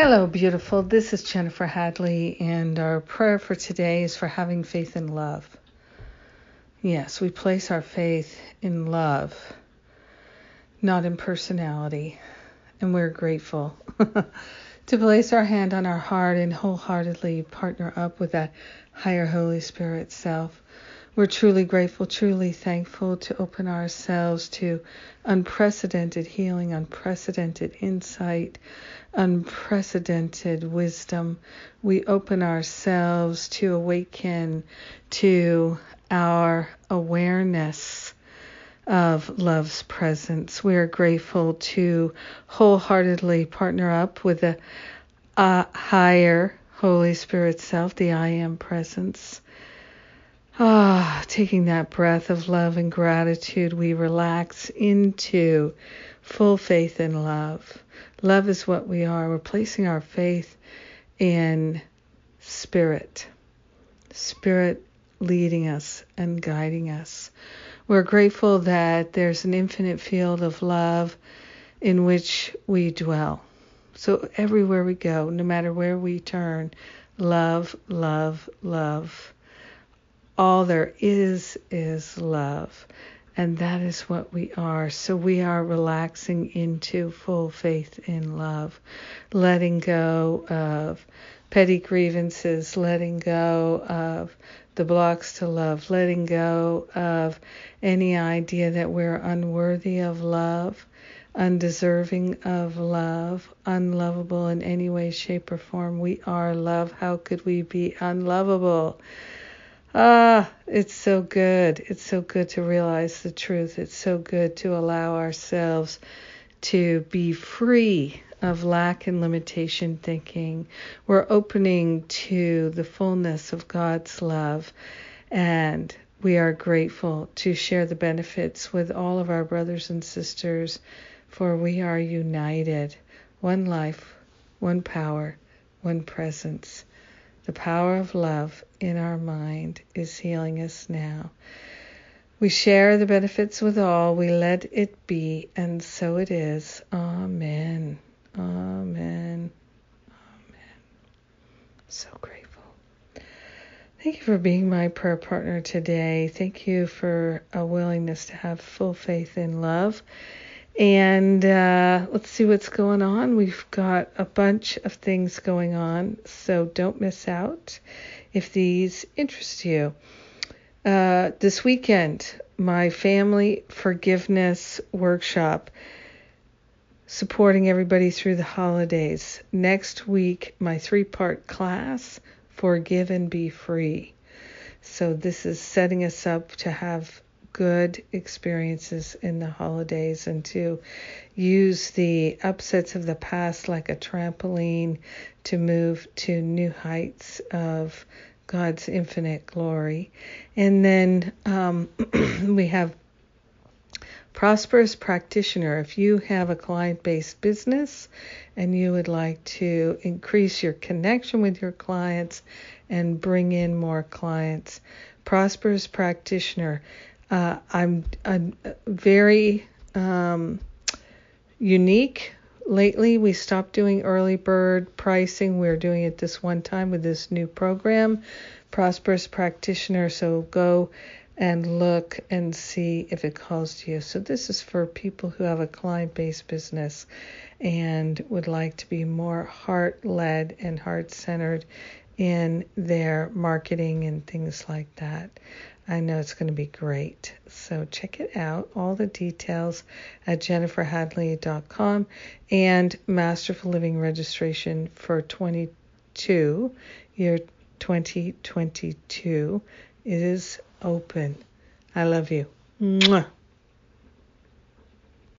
Hello, beautiful. This is Jennifer Hadley, and our prayer for today is for having faith in love. Yes, we place our faith in love, not in personality, and we're grateful to place our hand on our heart and wholeheartedly partner up with that higher Holy Spirit self we're truly grateful, truly thankful to open ourselves to unprecedented healing, unprecedented insight, unprecedented wisdom. We open ourselves to awaken to our awareness of love's presence. We are grateful to wholeheartedly partner up with the uh, higher Holy Spirit self, the I am presence Ah, taking that breath of love and gratitude, we relax into full faith and love. Love is what we are. We're placing our faith in spirit, spirit leading us and guiding us. We're grateful that there's an infinite field of love in which we dwell. So everywhere we go, no matter where we turn, love, love, love all there is is love. And that is what we are. So we are relaxing into full faith in love, letting go of petty grievances, letting go of the blocks to love, letting go of any idea that we're unworthy of love, undeserving of love, unlovable in any way, shape, or form. We are love. How could we be unlovable? Ah, it's so good. It's so good to realize the truth. It's so good to allow ourselves to be free of lack and limitation thinking. We're opening to the fullness of God's love, and we are grateful to share the benefits with all of our brothers and sisters, for we are united. One life, one power, one presence. The power of love in our mind is healing us now. We share the benefits with all. We let it be, and so it is. Amen. Amen. Amen. So grateful. Thank you for being my prayer partner today. Thank you for a willingness to have full faith in love and uh, let's see what's going on. We've got a bunch of things going on, so don't miss out if these interest you. Uh, this weekend, my family forgiveness workshop supporting everybody through the holidays. Next week, my three part class, Forgive and Be Free. So, this is setting us up to have good experiences in the holidays and to use the upsets of the past like a trampoline to move to new heights of God's infinite glory. And then um, we have prosperous practitioner. If you have a client based business and you would like to increase your connection with your clients and bring in more clients, prosperous practitioner uh, I'm, very um, unique. Lately, we stopped doing early bird pricing. We're doing it this one time with this new program, Prosperous Practitioner. So go and look and see if it calls to you. So, this is for people who have a client based business and would like to be more heart led and heart centered in their marketing and things like that. I know it's going to be great. So check it out. All the details at jenniferhadley.com and Masterful Living registration for 22 year 2022 is open. I love you. Mwah.